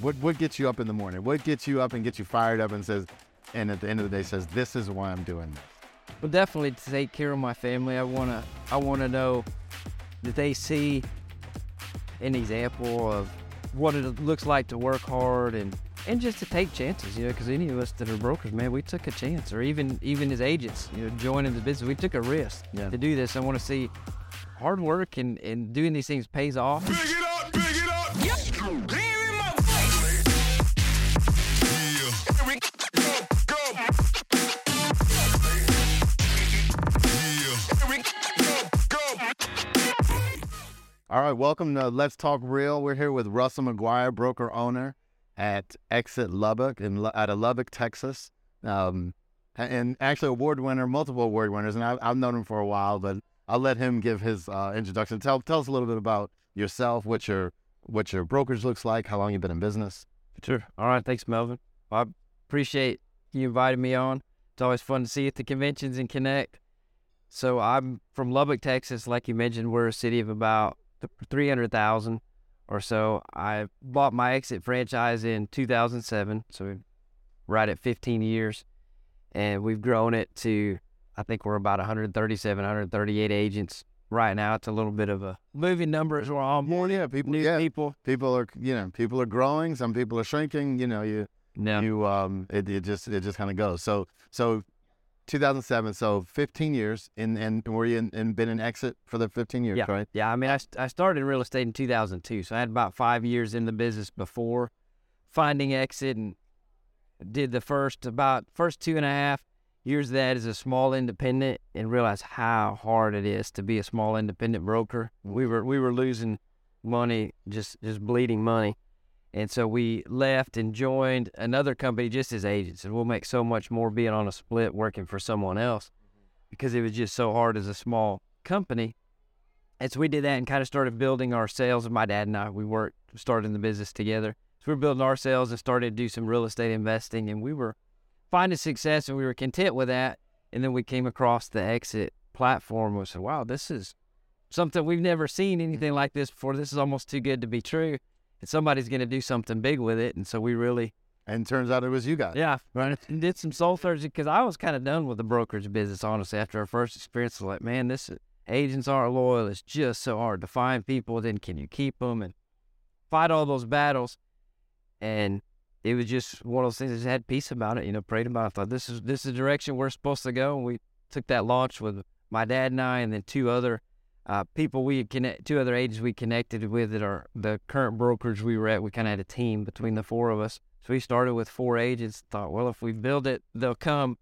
What what gets you up in the morning? What gets you up and gets you fired up and says, and at the end of the day says, this is why I'm doing this. Well, definitely to take care of my family. I wanna I wanna know that they see an example of what it looks like to work hard and and just to take chances, you know, because any of us that are brokers, man, we took a chance, or even even as agents, you know, joining the business, we took a risk Yeah. to do this. I want to see hard work and and doing these things pays off. All right, welcome to Let's Talk Real. We're here with Russell McGuire, broker owner at Exit Lubbock in out of Lubbock, Texas. Um, and actually award winner, multiple award winners, and I, I've known him for a while, but I'll let him give his uh, introduction. Tell tell us a little bit about yourself, what your what your brokerage looks like, how long you've been in business. Sure. All right. Thanks, Melvin. I appreciate you inviting me on. It's always fun to see you at the conventions and connect. So I'm from Lubbock, Texas. Like you mentioned, we're a city of about th- 300,000 or so. I bought my exit franchise in 2007, so right at 15 years, and we've grown it to I think we're about 137, 138 agents right now. It's a little bit of a moving number as we're onboarding yeah, people, new yeah, people. people are you know people are growing, some people are shrinking. You know, you No, you um it, it just it just kind of goes so so 2007 so 15 years in and were you in, and been in exit for the 15 years Yeah. right Yeah, I mean, I, I started in real estate in 2002, so I had about five years in the business before finding exit and did the first about first two and a half years of that as a small independent and realized how hard it is to be a small independent broker. We were we were losing money, just just bleeding money, and so we left and joined another company just as agents, and we'll make so much more being on a split working for someone else because it was just so hard as a small company. And so we did that and kind of started building our sales. And my dad and I, we worked, started in the business together. So we were building our sales and started to do some real estate investing. And we were finding success and we were content with that. And then we came across the exit platform. And we said, wow, this is something we've never seen anything mm-hmm. like this before. This is almost too good to be true. And somebody's going to do something big with it. And so we really, and turns out it was you guys yeah, right. And did some soul searching because I was kind of done with the brokerage business, honestly. After our first experience, like, man, this agents aren't loyal. It's just so hard to find people. Then can you keep them and fight all those battles? And it was just one of those things. I just had peace about it. You know, prayed about it. I thought this is this is the direction we're supposed to go. And we took that launch with my dad and I, and then two other uh, people we connect, two other agents we connected with that are the current brokers we were at. We kind of had a team between the four of us. So we started with four agents. Thought, well, if we build it, they'll come.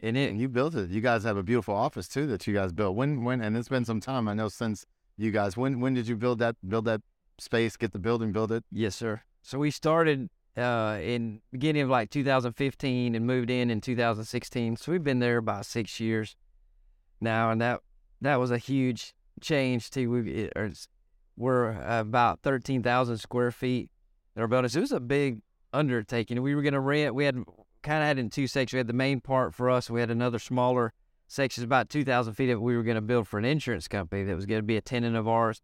And it, and you built it you guys have a beautiful office too that you guys built when when and it's been some time i know since you guys when when did you build that build that space get the building build it Yes, sir. So we started uh, in beginning of like 2015 and moved in in 2016. So we've been there about six years now, and that that was a huge change too. We we're uh, about 13,000 square feet in our building. It was a big undertaking. We were going to rent. We had kind of had in two sections. We had the main part for us. We had another smaller section, about 2,000 feet that we were going to build for an insurance company that was going to be a tenant of ours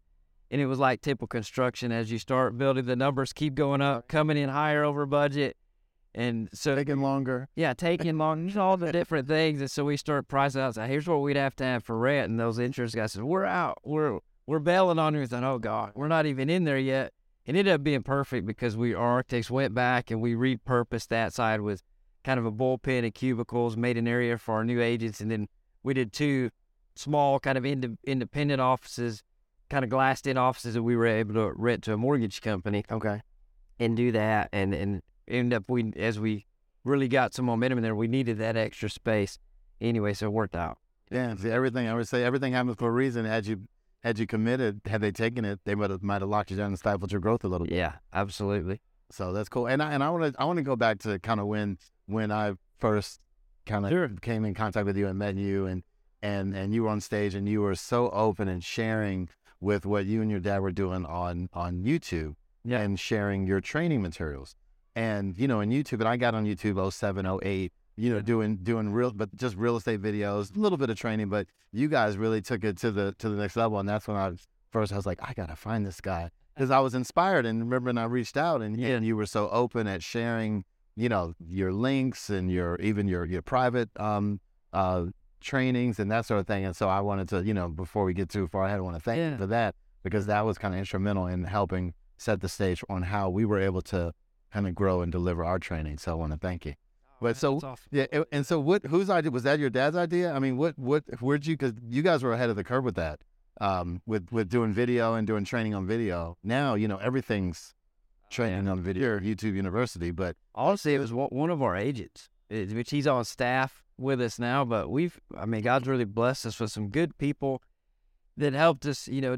and it was like typical construction as you start building the numbers keep going up coming in higher over budget and so taking longer. Yeah taking long just all the different things and so we started pricing out so here's what we'd have to have for rent and those insurance guys said we're out we're we're bailing on you thought oh god we're not even in there yet. It ended up being perfect because we our architects went back and we repurposed that side with kind of a bullpen and cubicles made an area for our new agents and then we did two small kind of ind- independent offices kind of glassed in offices that we were able to rent to a mortgage company okay. and do that and and end up we as we really got some momentum in there we needed that extra space anyway so it worked out yeah see everything i would say everything happens for a reason had you had you committed had they taken it they might have might have locked you down and stifled your growth a little bit yeah absolutely So that's cool. And I and I want to I want to go back to kind of when when I first kind of Sure. came in contact with you and met you and and and you were on stage and you were so open and sharing with what you and your dad were doing on on YouTube Yeah. and sharing your training materials. And you know, in YouTube, and I got on YouTube 07, 08, you know, doing doing real but just real estate videos, a little bit of training, but you guys really took it to the to the next level. And that's when I was first I was like, I gotta find this guy because I was inspired and remember when I reached out and, Yeah. and you were so open at sharing, you know, your links and your even your your private um uh trainings and that sort of thing. And so I wanted to, you know, before we get too far ahead, I want to thank you for that because that was kind of instrumental in helping set the stage on how we were able to kind of grow and deliver our training. So I want to thank you. But so That's yeah, and so what? Whose idea was that? Your dad's idea? I mean, what? What? Where'd you? Because you guys were ahead of the curve with that, um, with with doing video and doing training on video. Now you know everything's training on video. YouTube University, but Honestly, it was one one of our agents, eh, which he's on staff with us now. But we've, I mean, God's really blessed us with some good people that helped us, you know,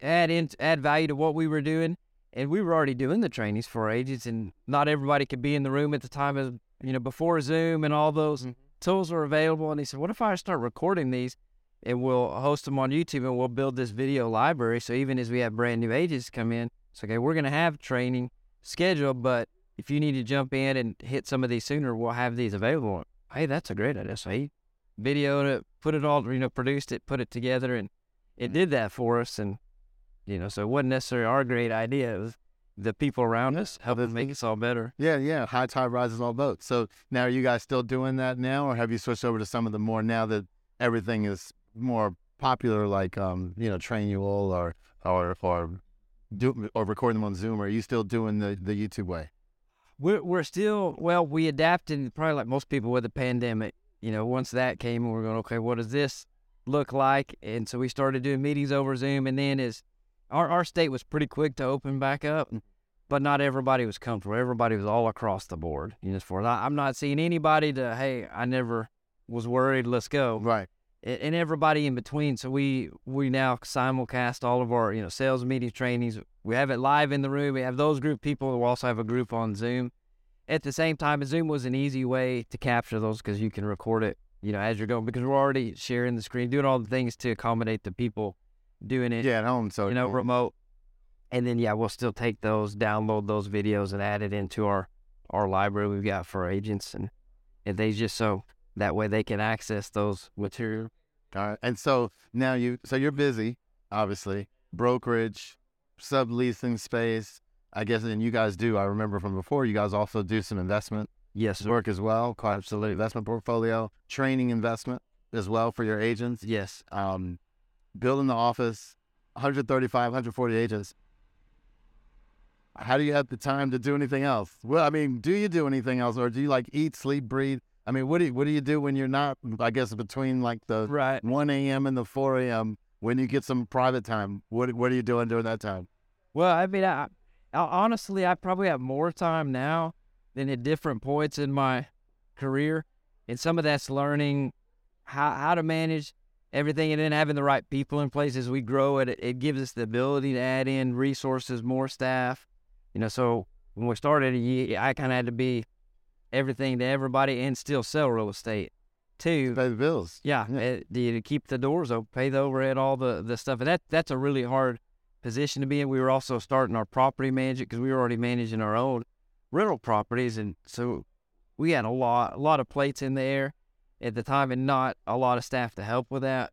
add in, add value to what we were doing. And we were already doing the trainings for agents, and not everybody could be in the room at the time of, you know, before Zoom and all those mm-hmm. tools were available. And he said, "What if I start recording these, and we'll host them on YouTube, and we'll build this video library? So even as we have brand new agents come in, it's okay. We're gonna have training scheduled, but if you need to jump in and hit some of these sooner, we'll have these available. Hey, that's a great idea. So he videoed it, put it all, you know, produced it, put it together, and it mm-hmm. did that for us. And you know, so it wasn't necessarily our great idea. It was the people around us helping make us all better. yeah, yeah, high tide rises all boats. So now are you guys still doing that now, or have you switched over to some of the more now that everything is more popular, like um, you know, Trainual or or or do or recording them on Zoom? Or are you still doing the the YouTube way? We're we're still well. We adapted probably like most people with the pandemic. You know, once that came, we we're going okay. What does this look like? And so we started doing meetings over Zoom. And then as our our state was pretty quick to open back up, but not everybody was comfortable. Everybody was all across the board. You know, as far as I, I'm not seeing anybody to hey, I never was worried. Let's go Right. a- and everybody in between. So we we now simulcast all of our you know sales meeting trainings. We have it live in the room. We have those group people. We also have a group on Zoom. At the same time, Zoom was an easy way to capture those because you can record it, you know, as you're going because we're already sharing the screen, doing all the things to accommodate the people doing it, Yeah, at home. So you know, remote. And then yeah, we'll still take those, download those videos, and add it into our our library we've got for agents, and and they just so that way they can access those material. All right. And so now you, so you're busy, obviously, brokerage, subleasing space. I guess, and you guys do. I remember from before, you guys also do some investment Yes, sir. work as well, quite absolutely investment portfolio, training investment as well for your agents. Yes. Um, building the office, 135, 140 agents. How do you have the time to do anything else? Well, I mean, do you do anything else, or do you like eat, sleep, breathe? I mean, what do you, what do you do when you're not? I guess between like the Right. 1 a.m. and the 4 a.m. when you get some private time. What what are you doing during that time? Well, I mean, I, I honestly, I probably have more time now than at different points in my career, and some of that's learning how how to manage everything, and then having the right people in place as we grow. It it gives us the ability to add in resources, more staff. You know, so when we started, I kind of had to be everything to everybody and still sell real estate too. Pay the bills. Yeah, Yeah. eh, do you keep the doors open, pay the overhead, all the the stuff, and that that's a really hard position to be in. We were also starting our property management because we were already managing our own rental properties, and so we had a lot a lot of plates in the air at the time, and not a lot of staff to help with that.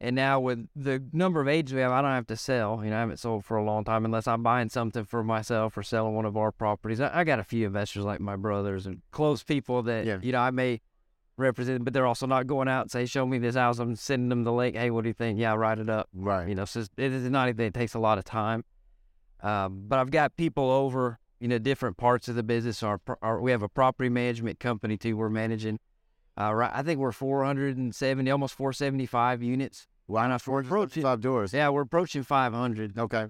And now with the number of agents we have, I don't have to sell. You know, I haven't sold for a long time unless I'm buying something for myself or selling one of our properties. I, I got a few investors like my brothers and close people that Yeah. you know I may represent, but they're also not going out and say, "Show me this house." I'm sending them the link. Hey, what do you think? Yeah, write it up. Right. You know, so it's- not anything. It takes a lot of time. Um, but I've got people over, you know, different parts of the business. Our, our we have a property management company too. We're managing. Uh, right, I think we're 470, almost 475 units. Why not four approaching- doors? Yeah, we're approaching 500, Okay.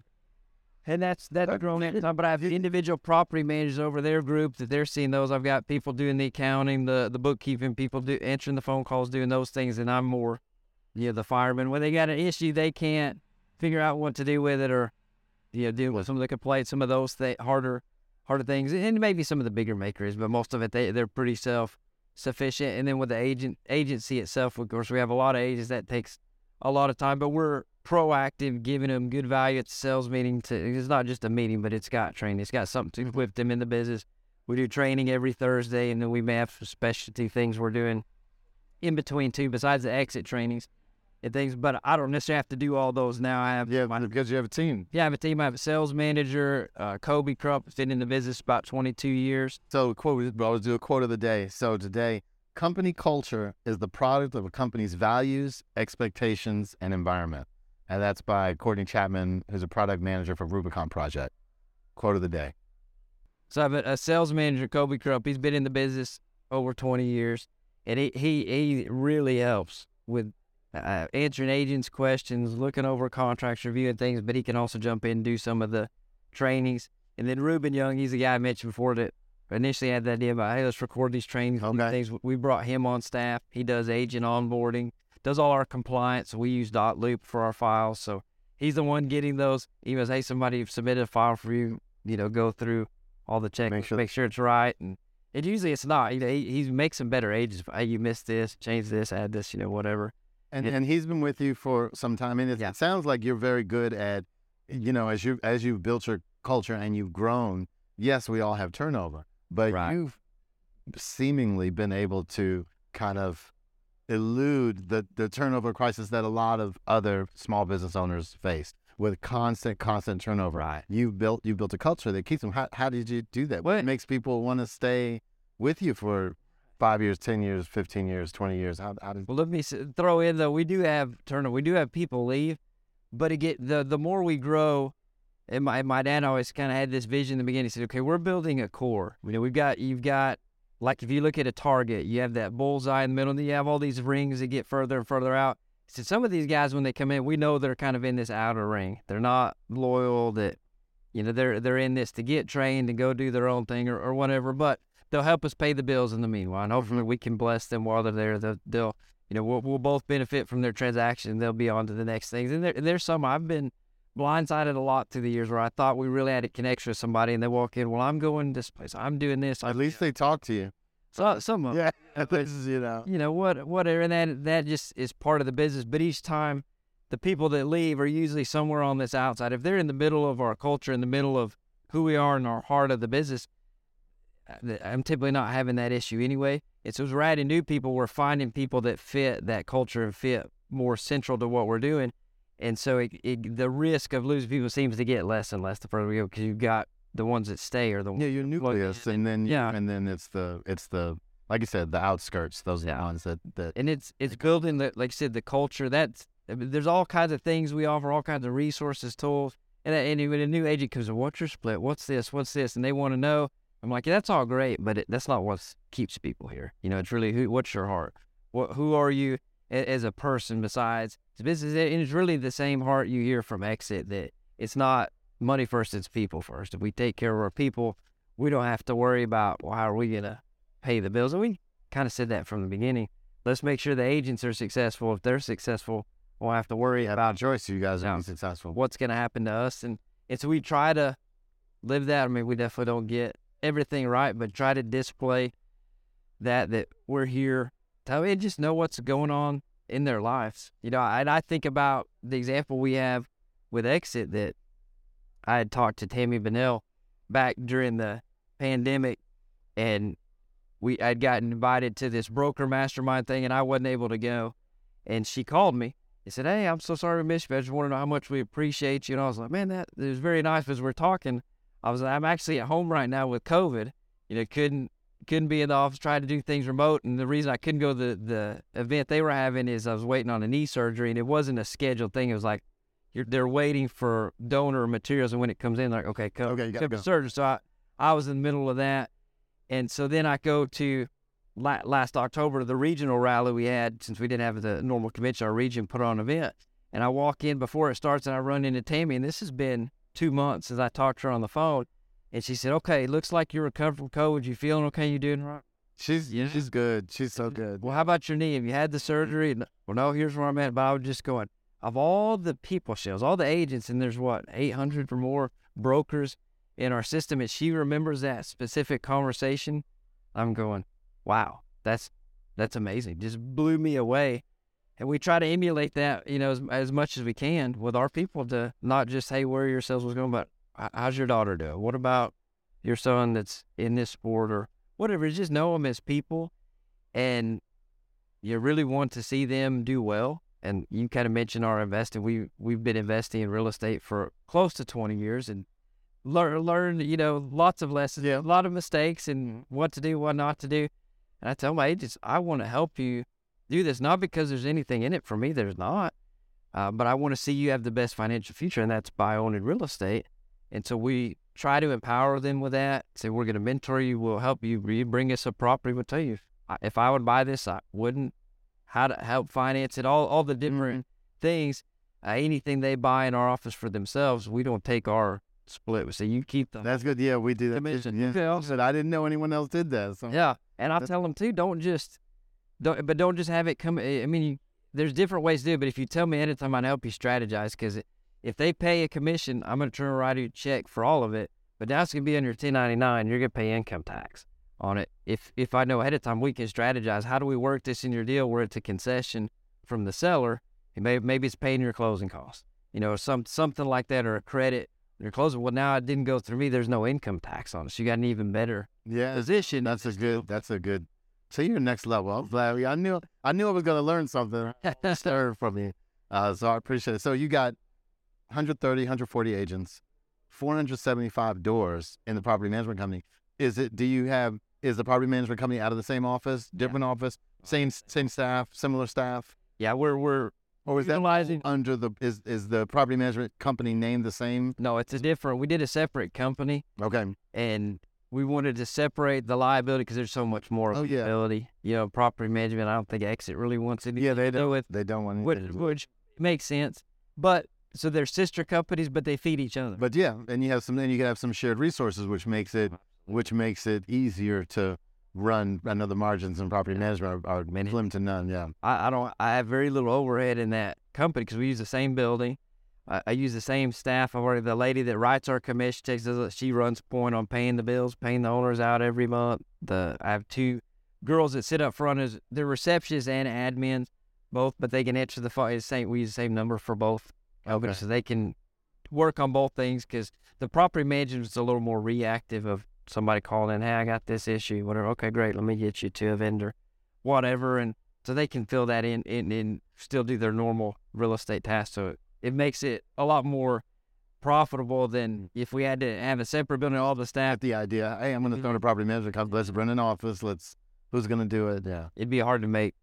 and that's that's Okay. grown at time. But I have individual property managers over their group that they're seeing those. I've got people doing the accounting, the the bookkeeping, people do answering the phone calls, doing those things, and I'm more, you know, the fireman. When they got an issue, they can't figure out what to do with it, or you know, deal with some of the complaints, some of those th- harder harder things, and maybe some of the bigger makers, but most of it they they're pretty self sufficient. And then with the agent agency itself, of course, we have a lot of agents that takes a lot of time, but we're proactive, giving them good value at the sales meeting. To it's not just a meeting, but it's got training. It's got something to equip them in the business. We do training every Thursday, and then we may have some specialty things we're doing in between too, besides the exit trainings. And things. But I don't necessarily have to do all those now. I have Yeah, my because you have a team. yeah, I have a team. I have a sales manager, uh, Kobe Crump, been in the business about 22 years. So, quote, I'll always do a quote of the day. So, today, company culture is the product of a company's values, expectations, and environment. And that's by Courtney Chapman, who's a product manager for Rubicon Project. Quote of the day. So I have a, sales manager, Kobe Crump. He's been in the business over 20 years, and he he, he really helps with uh, answering agents' questions, looking over contracts, reviewing things. But he can also jump in and do some of the trainings. And then Ruben Young, he's the guy I mentioned before that initially had the idea about hey, let's record these trainings. Okay. Things. We brought him on staff. He does agent onboarding, does all our compliance. We use Dot Loop for our files, so he's the one getting those. Emails, hey, somebody submitted a file for you. You know, go through all the checks, Make make sure- sure, it's right, and it usually it's not. You know, he, he makes some better agents. Hey, you missed this, change this, add this, you know, whatever. And, and he's been with you for some time. And it, Yeah. it sounds like you're very good at, you know, as you as you've built your culture and you've grown. Yes, we all have turnover, but Right. you've seemingly been able to kind of elude the the turnover crisis that a lot of other small business owners face with constant constant turnover. Right. You built you built a culture that keeps them. How how did you do that? What makes people want to stay with you for five years, ten years, fifteen years, twenty years? How how did Well, let me throw in though. We do have turnover. We do have people leave, but again, the the more we grow, and my my dad always kind of had this vision in the beginning. He said, "Okay, we're building a core. You know, we've got you've got like if you look at a target, you have that bullseye in the middle, and you have all these rings that get further and further out." So "Some of these guys, when they come in, we know they're kind of in this outer ring. They're not loyal. That you know they're they're in this to get trained and go do their own thing or, or whatever, but." They'll help us pay the bills in the meanwhile, and hopefully we can bless them while they're there. They'll, they'll you know, we'll, we'll both benefit from their transaction. They'll be on to the next things. And there, there's some I've been blindsided a lot through the years where I thought we really had a connection with somebody, and they walk in, well, I'm going this place, I'm doing this. at I'm, least they talk to you? so, some of Yeah, this is you know. you know what, whatever, and that that just is part of the business. But each time, the people that leave are usually somewhere on this outside. If they're in the middle of our culture, in the middle of who we are in our heart of the business, I'm typically not having that issue anyway. It's we're adding new people, we're finding people that fit that culture and fit more central to what we're doing. And so it, it, the risk of losing people seems to get less and less the further we go because you've got the ones that stay or the Yeah, your nucleus, and then yeah. and then it's the it's the like you said the outskirts. Those are the Yeah. ones that that and it's it's building the like I said the culture. That's there's all kinds of things we offer, all kinds of resources, tools. And and when a new agent comes in, what's your split? What's this? What's this? And they want to know. I'm like, yeah, that's all great, but it, that's not what keeps people here. You know, it's really who. What's your heart? What? Who are you a- as a person? Besides business, and it's really the same heart you hear from Exit. That it's not money first; it's people first. If we take care of our people, we don't have to worry about well, how are we gonna pay the bills. And we kind of said that from the beginning. Let's make sure the agents are successful. If they're successful, we'll have to worry have about choice. You guys are Yeah. successful. what's going to happen to us. And, and so we try to live that. I mean, we definitely don't get everything right, but try to display that, that we're here to and eh, just know what's going on in their lives. You know, and I think about the example we have with Exit that I had talked to Tami Bonnell back during the pandemic and we I'd gotten invited to this broker mastermind thing and I wasn't able to go. And she called me and said, Hey, I'm so sorry we missed you. I just want to know how much we appreciate you. And I was like, Man, that was very nice as we're talking. I was I'm actually at home right now with COVID. You know, couldn't couldn't be in the office, tried to do things remote. And the reason I couldn't go to the, the event they were having is I was waiting on a knee surgery and it wasn't a scheduled thing. It was like you're they're waiting for donor materials and when it comes in, like, Okay, come, Okay, you come to go. surgery. So I, I was in the middle of that. And so then I go to la- last October, the regional rally we had, since we didn't have the normal convention, our region put on an event. And I walk in before it starts and I run into Tami. And this has been two months since I talked to her on the phone. And she said, Okay, looks like you're recovered from COVID. You feeling okay? You doing right? She's Yeah. she's good. She's so good. Well, how about your knee? Have you had the surgery? And, well, no, here's where I'm at. But I was just going, of all the people shells, all the agents, and there's what, 800 or more brokers in our system, and she remembers that specific conversation. I'm going, wow, that's that's amazing. Just blew me away. And we try to emulate that, you know, as, as much as we can with our people to not just, hey, where are your sales was going, but how's your daughter doing? What about your son that's in this sport or whatever? Just know them as people and you really want to see them do well and you kind of mentioned our investing. We we've been investing in real estate for close to 20 years and learn learn you know lots of lessons, Yeah. a lot of mistakes, and what to do, what not to do. And I tell my agents, I want to help you do this, not because there's anything in it for me. There's not, uh, but I want to see you have the best financial future, and that's by owning real estate. And so we try to empower them with that. Say we're going to mentor you, we'll help you. You bring us a property, we'll tell you if I, if I would buy this, I wouldn't. How to help finance it, all all the different things. Uh, anything they buy in our office for themselves, we don't take our split. We say you keep them. That's good. Yeah, we do that. Commission. Yeah. Yeah. I said I didn't know anyone else did that. So Yeah, and I tell them too, don't just, don't, but don't just have it come. Eh, I mean, you, there's different ways to do it, but if you tell me ahead of time, I'd help you strategize because if they pay a commission, I'm gonna turn and write you a check for all of it, but now it's gonna be on your 1099. You're gonna pay income tax on it. If if I know ahead of time, we can strategize. How do we work this in your deal where it's a concession from the seller? Maybe maybe it's paying your closing costs, you know, some something like that, or a credit. Your closing. Well, now it didn't go through me. There's no income tax on it. So you got an even better yeah, position. that's a good. That's a good. So you're next level. I'm glad. I knew. I knew I was going to learn something. Learn from you. Uh, so I appreciate it. So you got 130, 140 agents, 475 doors in the property management company. Is it? Do you have? Is the property management company out of the same office, different office, same same staff, similar staff, Yeah, we're we're or is that under the is is the property management company name the same? No, it's a different. We did a separate company, Okay. and we wanted to separate the liability because there's so much more Oh, yeah. liability. You know, property management. I don't think Exit really wants anything Yeah, they don't. with, They don't want which, anything do- which makes sense. But so they're sister companies, but they feed each other. But yeah, and you have some. Then you can have some shared resources, which makes it which makes it easier to run. I know the margins in property management are, are Many- slim to none. Yeah. I, I don't. I have very little overhead in that company because we use the same building. I, I use the same staff. I've already the lady that writes our commission checks. does She runs point on paying the bills, paying the owners out every month. The I have two girls that sit up front as they're receptionists and admins, both, but they can answer the phone. It's Same, we use the same number for both companies, so they can work on both things. Because the property management is a little more reactive of somebody calling in, hey, I got this issue, whatever. Okay, great, let me get you to a vendor, whatever, and so they can fill that in and, and still do their normal real estate tasks. So it, makes it a lot more profitable than if we had to have a separate building, all the staff. The idea, hey, I'm going to throw in a property management company. Let's run an office. Let's. Who's going to do it? Yeah. It'd be hard to make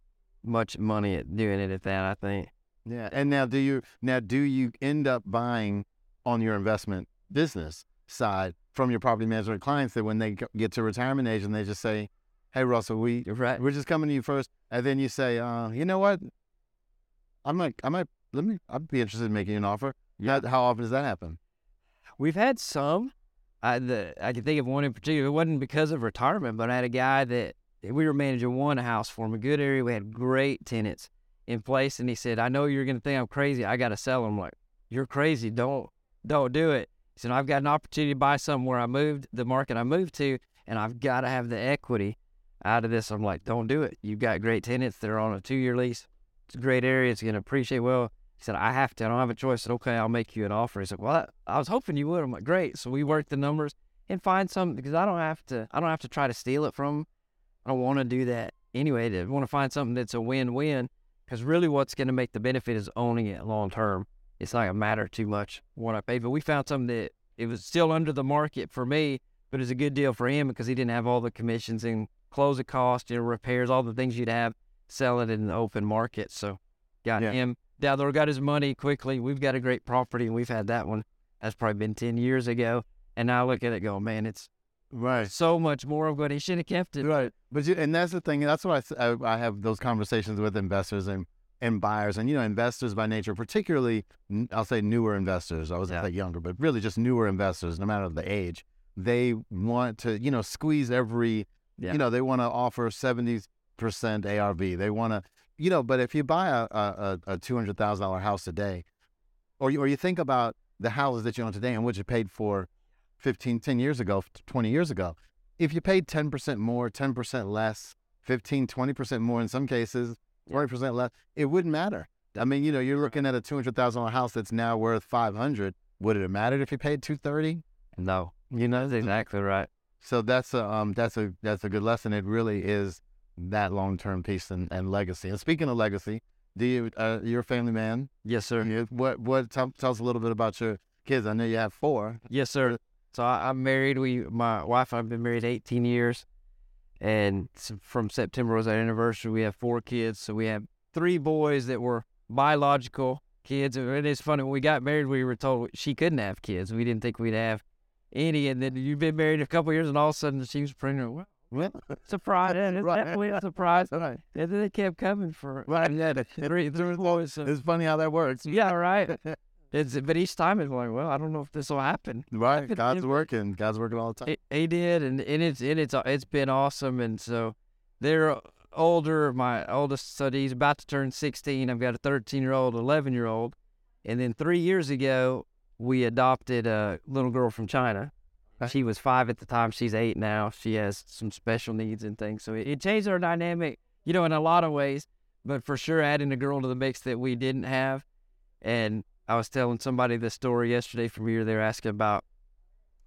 much money at doing it at that. I think. Yeah. And now, do you now do you end up buying on your investment business side from your property management clients that when they get to retirement age and they just say, "Hey, Russell, we right. we're just coming to you first, and then you say, uh, you know what? I might, I might, let me, I'd be interested in making an offer. Yeah. How, how often does that happen? We've had some. I the I can think of one in particular. It wasn't because of retirement, but I had a guy that we were managing one house for him, a good area. We had great tenants in place, and he said, "I know you're going to think I'm crazy. I got to sell them." I'm like, "You're crazy. Don't don't do it." He said, "I've got an opportunity to buy something where I moved, the market I moved to, and I've got to have the equity out of this." I'm like, "Don't do it. You've got great tenants. They're on a two year lease. It's a great area. It's going to appreciate well." He said, I have to. I don't have a choice. I said, okay, I'll make you an offer. He said, well, I, I was hoping you would. I'm like, great. So we worked the numbers and find something because I don't have to. I don't have to try to steal it from. 'em. I don't want to do that anyway. I want to find something that's a win-win because really, what's going to make the benefit is owning it long term. It's not gonna matter too much what I paid. But we found something that it was still under the market for me, but it's a good deal for him because he didn't have all the commissions and closing costs, you know, repairs, all the things you'd have selling it in the open market. So got Yeah. him down there, got his money quickly. We've got a great property, and we've had that one. That's probably been ten years ago. And now I look at it, going, man, it's Right. so much more. I'm going, he should have kept it. Right. But you, and that's the thing. That's why I have those conversations with investors and, and buyers. And, you know, investors by nature, particularly, i'll say newer investors. I was Yeah. say younger, but really just newer investors, no matter the age, they want to, you know, squeeze every, Yeah. you know, they want to offer 70% ARV. They want to, you know, but if you buy a, a, a $200,000 house today, or you, or you think about the houses that you own today and what you paid for 15, 10 years ago, 20 years ago, if you paid 10% more, 10% less, 15, 20% more in some cases, 20% less, it wouldn't matter. I mean, you know, you're looking at a $200,000 house that's now worth 500. Would it have mattered if you paid 230? No, you know, that's exactly right. So that's a um that's a that's a good lesson. It really is that long term piece and, and legacy. And speaking of legacy, Do you? Uh, you're a family man. Yes, sir. You- What? What? Tell, tell us a little bit about your kids. I know you have four. Yes, sir. So I, I'm married. We, my wife, I've been married 18 years, and from September was our anniversary. We have four kids. So we have three boys that were biological kids. And it is funny when we got married, we were told she couldn't have kids. We didn't think we'd have any. And then you've been married a couple years, and all of a sudden she was pregnant. Well, Well, surprise! It's Right. definitely a surprise. right. And then they kept coming for Right. yeah, the three, three boys. Uh, it's funny how that works. yeah, right. It's but each time it's like, well, I don't know if this will happen. Right. God's working. God's working all the time. He, he did, and, and it's and it's uh, it's been awesome. And so they're uh, older. My oldest son, he's about to turn 16. I've got a 13 year old, 11 year old, and then three years ago we adopted a little girl from China. She was five at the time. She's eight now. She has some special needs and things. So it, it changed our dynamic, you know, in a lot of ways. But for sure, adding a girl to the mix that we didn't have. And I was telling somebody this story yesterday from here. They were asking about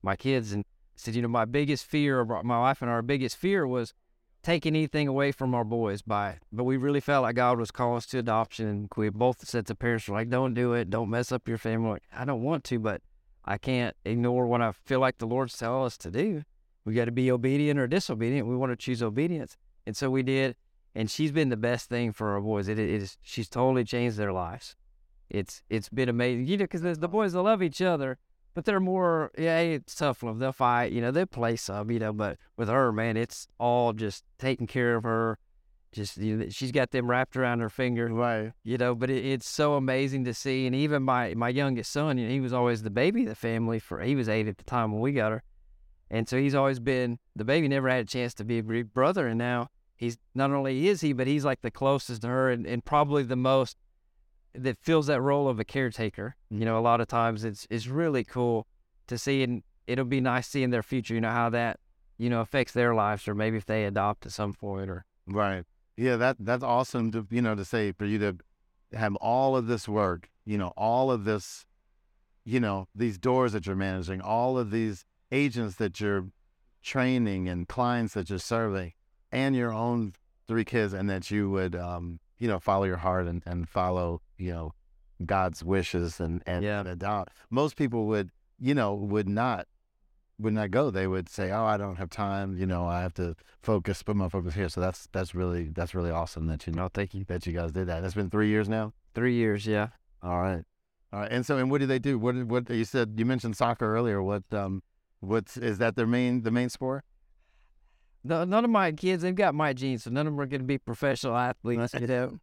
my kids and said, you know, my biggest fear, my wife and our biggest fear was taking anything away from our boys by. But we really felt like God was calling us to adoption. And we both sets of parents were like, don't do it. Don't mess up your family. I don't want to, but I can't ignore what I feel like the Lord's telling us to do. We got to be obedient or disobedient. We want to choose obedience. And so we did. And she's been the best thing for our boys. It, it is, she's totally changed their lives. It's, it's been amazing. You know, because the, boys, they love each other but they're more yeah it's tough love they'll fight you know they'll play some you know but with her man it's all just taking care of her just you know, she's got them wrapped around her finger Right. you know but it, it's so amazing to see and even my my youngest son you know he was always the baby of the family for he was eight at the time when we got her and so he's always been the baby never had a chance to be a big brother and now he's not only is he but he's like the closest to her and, and probably the most that fills that role of a caretaker. You know, a lot of times it's it's really cool to see, and it'll be nice seeing their future. You know how that you know affects their lives, or maybe if they adopt at some point, or Right. Yeah, that that's awesome to you know to say for you to have all of this work, you know, all of this, you know, these doors that you're managing, all of these agents that you're training and clients that you're serving, and your own three kids, and that you would um, you know, follow your heart and, and follow, you know, God's wishes and, and, Yeah. and adopt. Most people would, you know, would not would I go. They would say, "Oh, I don't have time. You know, I have to focus, put my focus here." So that's that's really that's really awesome that you know thank you. that you guys did that. That's been three years now. Three years, yeah. All right, all right. And so, and what do they do? What did- what you said? You mentioned soccer earlier. What um, what's is that their main the main sport? No, none of my kids, they've got my genes, so none of them are going to be professional athletes. You know,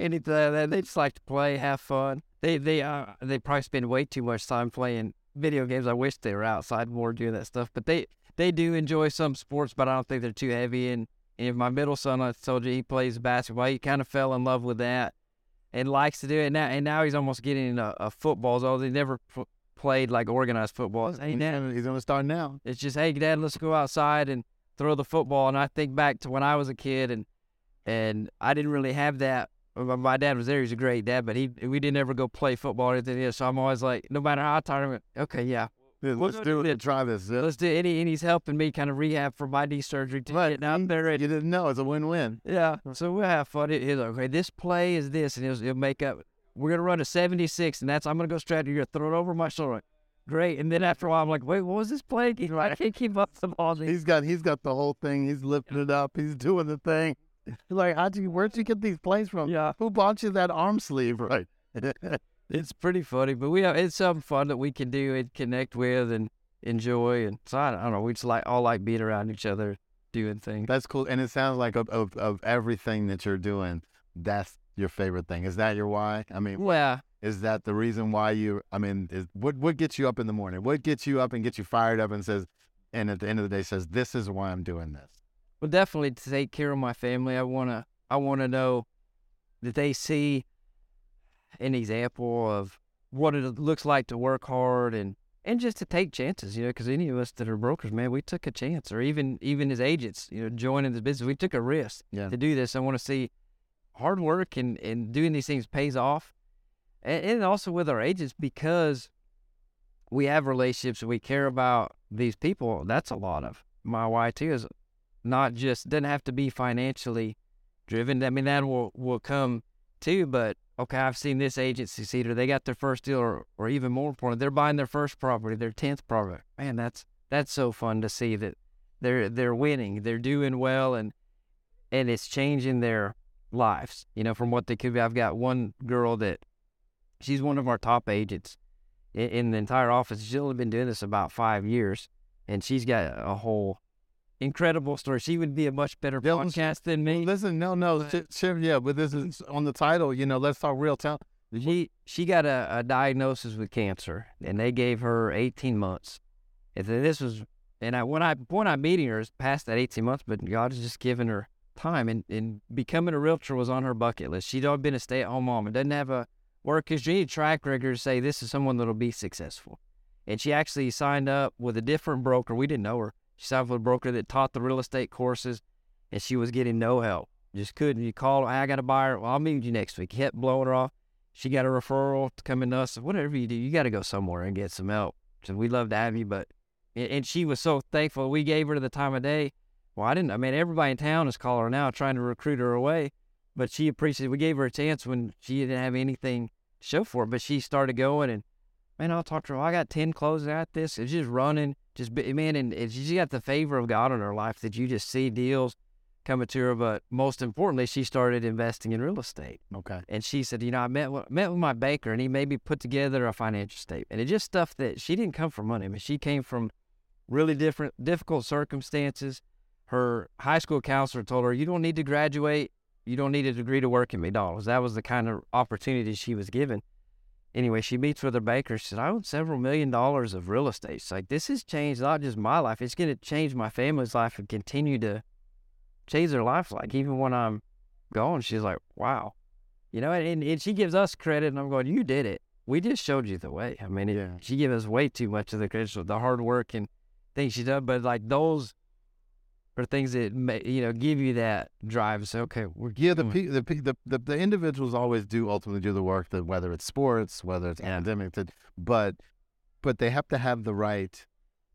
anything like that. They just like to play, have fun. They they uh they probably spend way too much time playing video games. I wish they were outside more doing that stuff, but they they do enjoy some sports, but I don't think they're too heavy. And, and my middle son, I told you, he plays basketball. He kind of fell in love with that and likes to do it now. And now he's almost getting into uh, footballs. Although they never p- played like organized football. Hey, He's Dad, he's gonna start now. it's just, hey, Dad, let's go outside and throw the football. And I think back to when I was a kid, and and I didn't really have that. My- dad was there; he's a great dad, but he we didn't ever go play football or anything. else. So I'm always like, no matter how tired I'm, okay, yeah, Yeah, We'll Let's do do it. Try this. Yeah. let's do it. And, he, and he's helping me kind of rehab for my knee surgery to Right. get out there. And, You didn't know it's a win-win. yeah, so we'll have fun. He- He's like, okay, this play is this, and he'll, he'll make up. We're gonna run a 76, and that's I'm gonna go straight. You're gonna throw it over my shoulder. Great. And then after a while, I'm like, wait, what was this play? again? I can't keep up the ball. He's got he's got the whole thing. He's lifting it up. He's doing the thing. Like, how'd you where'd you get these plays from? Yeah. Who bought you that arm sleeve? Right. It's pretty funny, but we have it's something fun that we can do and connect with and enjoy. And so I don't, I don't know, we just like all like being around each other, doing things. That's cool. And it sounds like of, of of everything that you're doing, that's your favorite thing. Is that your why? I mean, Well, is that the reason why you? I mean, is what what gets you up in the morning? What gets you up and gets you fired up and says, and at the end of the day says, this is why I'm doing this. Well, definitely to take care of my family. I wanna I wanna know that they see an example of what it looks like to work hard and and just to take chances, you know, because any of us that are brokers, man, we took a chance, or even even as agents, you know, joining this business, we took a risk Yeah. to do this. I want to see hard work and and doing these things pays off, and, and also with our agents because we have relationships we care about these people. That's a lot of my why too is not just doesn't have to be financially driven. I mean that will will come too. But okay, I've seen this agency cedar. They got their first deal, or, or even more important, they're buying their first property, their tenth property. Man, that's that's so fun to see that they're they're winning, they're doing well, and and it's changing their lives. You know, from what they could be. I've got one girl that she's one of our top agents in, in the entire office. She's only been doing this about five years, and she's got a whole incredible story. She would be a much better Dylan, podcast than me. Listen, no, no, But- sh- yeah, but this is on the title. You know, let's talk real town. She she got a, a diagnosis with cancer, and they gave her 18 months. And then this was, and I when I when I meeting her, it's past that 18 months, but God has just given her time, and, and becoming a realtor was on her bucket list. She'd always been a stay at home mom and doesn't have a work history, track record to say this is someone that'll be successful. And she actually signed up with a different broker. We didn't know her. She signed with a broker that taught the real estate courses, and she was getting no help. Just couldn't. You call her, "Hey, I got a buyer. Well, I'll meet you next week. Kept blowing her off. She got a referral to come in to us. Whatever you do, you got to go somewhere and get some help. So we'd love to have you, but and- she was so thankful. We gave her the time of day. Well, I didn't. I mean, everybody in town is calling her now, trying to recruit her away. But she appreciated. We gave her a chance when she didn't have anything to show for it. But she started going, and man, I'll talk to her. I got ten closes. Got this. It's just running. Just be- man, and, she got the favor of God in her life that you just see deals coming to her. But most importantly, she started investing in real estate. Okay. And she said, you know, I met with, met with my banker, and he made me put together a financial statement. And it's just stuff that she didn't come from money. I mean, she came from really different, difficult circumstances. Her high school counselor told her, you don't need to graduate. You don't need a degree to work at McDonald's. That was the kind of opportunity she was given. Anyway, she meets with her banker. She said, I own several million dollars of real estate. She's like, this has changed not just my life, it's going to change my family's life and continue to change their life. Like, even when I'm gone, she's like, wow. You know, and, and she gives us credit, and I'm going, you did it. We just showed you the way. I mean, it, Yeah. she gave us way too much of the credit, for the hard work and things she done. But like those are things that ma- you know give you that drive. So okay, we're Yeah, the, mm. pe- the, pe- the the the individuals always do ultimately do the work. That whether it's sports, whether it's Yeah. academic, that, but but they have to have the right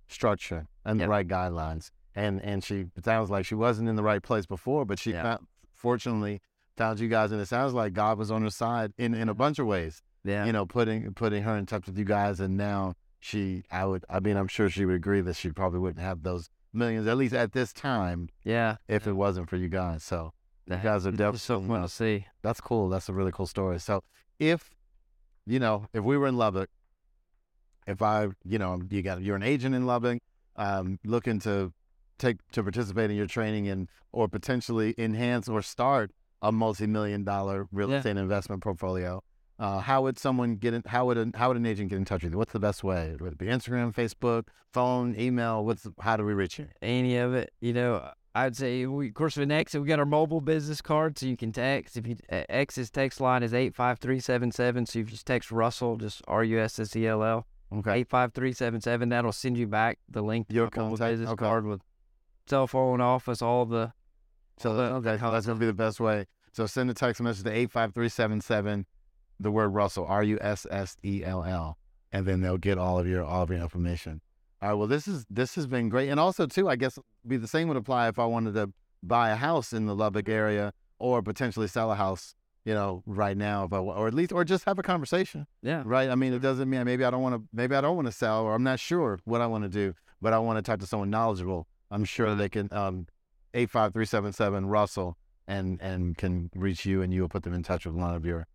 structure and the right guidelines. And and she it sounds like she wasn't in the right place before, but she Yeah. found, fortunately found you guys, and it sounds like God was on her side in in a mm-hmm. bunch of ways. yeah, You know, putting putting her in touch with you guys, and now she, I would, I mean, I'm sure she would agree that she probably wouldn't have those millions, at least at this time, yeah. if it wasn't for you guys. So you guys are definitely just so fun to see. that's cool. That's a really cool story. So if you know, if we were in Lubbock, if I, you know, you got you're an agent in Lubbock, um, looking to take to participate in your training and or potentially enhance or start a multi-million dollar real Yeah. estate investment portfolio. Uh, how would someone get in? How would an, how would an agent get in touch with you? What's the best way? Would it be Instagram, Facebook, phone, email? What's how do we reach you? Any of it, you know. I'd say, we, of course, with Exit, we got our mobile business card, so you can text. If you uh, text line is eight five three seven seven. So if you just text Russell, just R U S S E L L, Okay. eight five three seven seven. That'll send you back the link to Your our mobile contact, business okay. card with cell phone, office, all the. So all the- okay, that's gonna be the best way. So send a text message to eight five three seven seven, the word Russell R U S S E L L, and then they'll get all of your all of your information. All right. Well, this is this has been great, and also too, I guess be the same would apply if I wanted to buy a house in the Lubbock area or potentially sell a house. You know, right now, if I, or at least, or just have a conversation, Yeah. right? I mean, it doesn't mean maybe I don't want to, maybe I don't want to sell, or I'm not sure what I want to do, but I want to talk to someone knowledgeable. I'm sure they can, um, eight five three seven seven Russell, and and can reach you, and you will put them in touch with one of your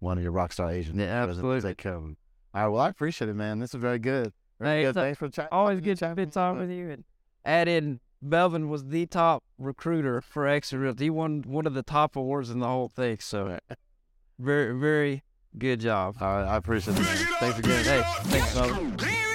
one of your rock star agents. Yeah, President absolutely. Take care of them. Um, all right. Well, I appreciate it, man. This is very good. Very Hey, good. Thanks for chatting. Always good to chatting spend time with you. And add in, Melvin was the top recruiter for Exit Realty. He won one of the top awards in the whole thing. So, very, very good job. All right. I appreciate it. Thanks again. Hey, thanks, Melvin. Clear